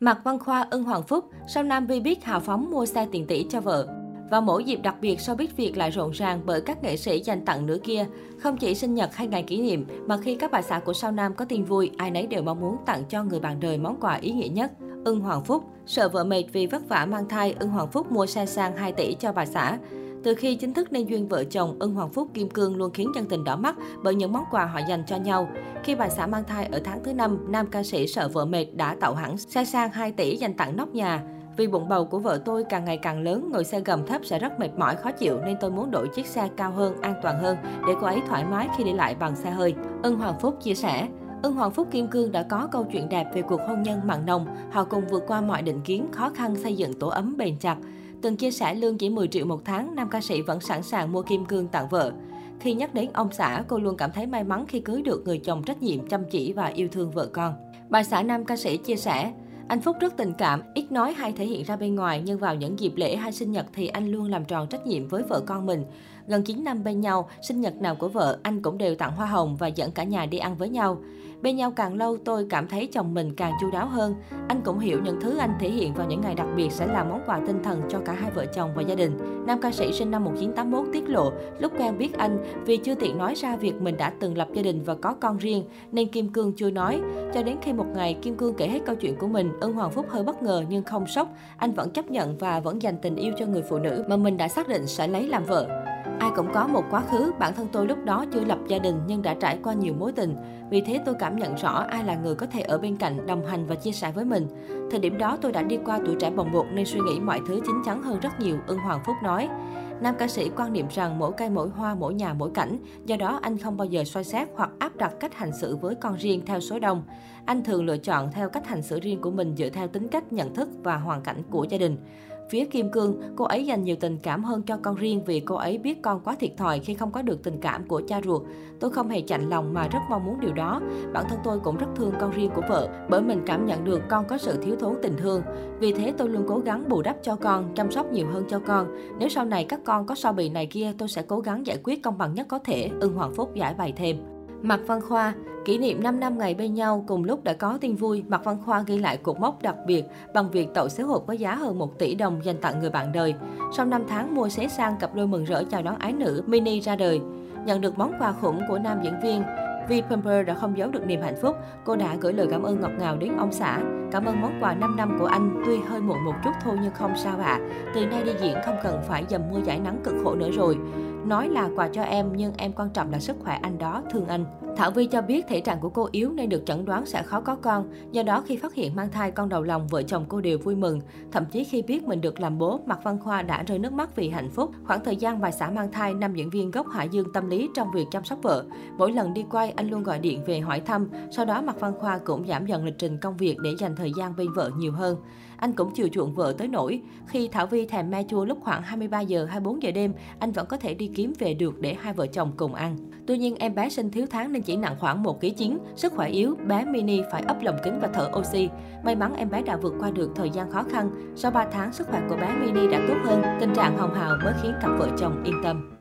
Mạc Văn Khoa, Ưng Hoàng Phúc, sau Nam Vi biết hào phóng mua xe tiền tỷ cho vợ. Vào mỗi dịp đặc biệt, sau biết Việt lại rộn ràng bởi các nghệ sĩ dành tặng nửa kia. Không chỉ sinh nhật hay ngày kỷ niệm, mà khi các bà xã của sao Nam có tin vui, ai nấy đều mong muốn tặng cho người bạn đời món quà ý nghĩa nhất. Ưng Hoàng Phúc, sợ vợ mệt vì vất vả mang thai, Ưng Hoàng Phúc mua xe sang 2 tỷ cho bà xã. Từ khi chính thức nên duyên vợ chồng, Ưng Hoàng Phúc Kim Cương luôn khiến dân tình đỏ mắt bởi những món quà họ dành cho nhau. Khi bà xã mang thai ở tháng thứ năm, nam ca sĩ sợ vợ mệt đã tạo hẳn xe sang 2 tỷ dành tặng nóc nhà. Vì bụng bầu của vợ tôi càng ngày càng lớn, ngồi xe gầm thấp sẽ rất mệt mỏi, khó chịu nên tôi muốn đổi chiếc xe cao hơn, an toàn hơn để cô ấy thoải mái khi đi lại bằng xe hơi. Ưng Hoàng Phúc chia sẻ. Ưng Hoàng Phúc Kim Cương đã có câu chuyện đẹp về cuộc hôn nhân mặn nồng. Họ cùng vượt qua mọi định kiến, khó khăn xây dựng tổ ấm bền chặt. Từng chia sẻ lương chỉ 10 triệu một tháng, nam ca sĩ vẫn sẵn sàng mua kim cương tặng vợ. Khi nhắc đến ông xã, cô luôn cảm thấy may mắn khi cưới được người chồng trách nhiệm, chăm chỉ và yêu thương vợ con. Bà xã nam ca sĩ chia sẻ, anh Phúc rất tình cảm, ít nói hay thể hiện ra bên ngoài, nhưng vào những dịp lễ hay sinh nhật thì anh luôn làm tròn trách nhiệm với vợ con mình. Gần 9 năm bên nhau, sinh nhật nào của vợ, anh cũng đều tặng hoa hồng và dẫn cả nhà đi ăn với nhau. Bên nhau càng lâu, tôi cảm thấy chồng mình càng chu đáo hơn. Anh cũng hiểu những thứ anh thể hiện vào những ngày đặc biệt sẽ là món quà tinh thần cho cả hai vợ chồng và gia đình. Nam ca sĩ sinh năm 1981 tiết lộ, lúc quen biết anh, vì chưa tiện nói ra việc mình đã từng lập gia đình và có con riêng, nên Kim Cương chưa nói. Cho đến khi một ngày, Kim Cương kể hết câu chuyện của mình, ân Hoàng Phúc hơi bất ngờ nhưng không sốc. Anh vẫn chấp nhận và vẫn dành tình yêu cho người phụ nữ mà mình đã xác định sẽ lấy làm vợ. Ai cũng có một quá khứ, bản thân tôi lúc đó chưa lập gia đình nhưng đã trải qua nhiều mối tình. Vì thế tôi cảm nhận rõ ai là người có thể ở bên cạnh, đồng hành và chia sẻ với mình. Thời điểm đó tôi đã đi qua tuổi trẻ bồng bột nên suy nghĩ mọi thứ chín chắn hơn rất nhiều, ưng Hoàng Phúc nói. Nam ca sĩ quan niệm rằng mỗi cây mỗi hoa, mỗi nhà mỗi cảnh, do đó anh không bao giờ soi xét hoặc áp đặt cách hành xử với con riêng theo số đông. Anh thường lựa chọn theo cách hành xử riêng của mình dựa theo tính cách, nhận thức và hoàn cảnh của gia đình. Phía Kim Cương, cô ấy dành nhiều tình cảm hơn cho con riêng vì cô ấy biết con quá thiệt thòi khi không có được tình cảm của cha ruột. Tôi không hề chạnh lòng mà rất mong muốn điều đó. Bản thân tôi cũng rất thương con riêng của vợ bởi mình cảm nhận được con có sự thiếu thốn tình thương. Vì thế tôi luôn cố gắng bù đắp cho con, chăm sóc nhiều hơn cho con. Nếu sau này các con có so bì này kia, tôi sẽ cố gắng giải quyết công bằng nhất có thể, ưng Hoàng Phúc giải bày thêm. Mạc Văn Khoa, kỷ niệm 5 năm ngày bên nhau cùng lúc đã có tin vui, Mạc Văn Khoa ghi lại cột mốc đặc biệt bằng việc tậu xế hộp có giá hơn 1 tỷ đồng dành tặng người bạn đời. Sau 5 tháng mua xế sang cặp đôi mừng rỡ chào đón ái nữ Mini ra đời. Nhận được món quà khủng của nam diễn viên, Vi Pumper đã không giấu được niềm hạnh phúc. Cô đã gửi lời cảm ơn ngọt ngào đến ông xã. Cảm ơn món quà 5 năm của anh, tuy hơi muộn một chút thôi nhưng không sao ạ. À. Từ nay đi diễn không cần phải dầm mưa giải nắng cực khổ nữa rồi. Nói là quà cho em nhưng em quan trọng là sức khỏe anh đó, thương anh. Thảo Vi cho biết thể trạng của cô yếu nên được chẩn đoán sẽ khó có con. Do đó khi phát hiện mang thai con đầu lòng, vợ chồng cô đều vui mừng. Thậm chí khi biết mình được làm bố, Mạc Văn Khoa đã rơi nước mắt vì hạnh phúc. Khoảng thời gian bà xã mang thai, nam diễn viên gốc Hải Dương tâm lý trong việc chăm sóc vợ. Mỗi lần đi quay, anh luôn gọi điện về hỏi thăm. Sau đó Mạc Văn Khoa cũng giảm dần lịch trình công việc để dành thời thời gian bên vợ nhiều hơn. Anh cũng chiều chuộng vợ tới nỗi khi Thảo Vi thèm me chua lúc khoảng 23 giờ 24 giờ đêm, anh vẫn có thể đi kiếm về được để hai vợ chồng cùng ăn. Tuy nhiên em bé sinh thiếu tháng nên chỉ nặng khoảng 1 kg 9, sức khỏe yếu, bé mini phải ấp lồng kính và thở oxy. May mắn em bé đã vượt qua được thời gian khó khăn. Sau 3 tháng, sức khỏe của bé mini đã tốt hơn, tình trạng hồng hào mới khiến cặp vợ chồng yên tâm.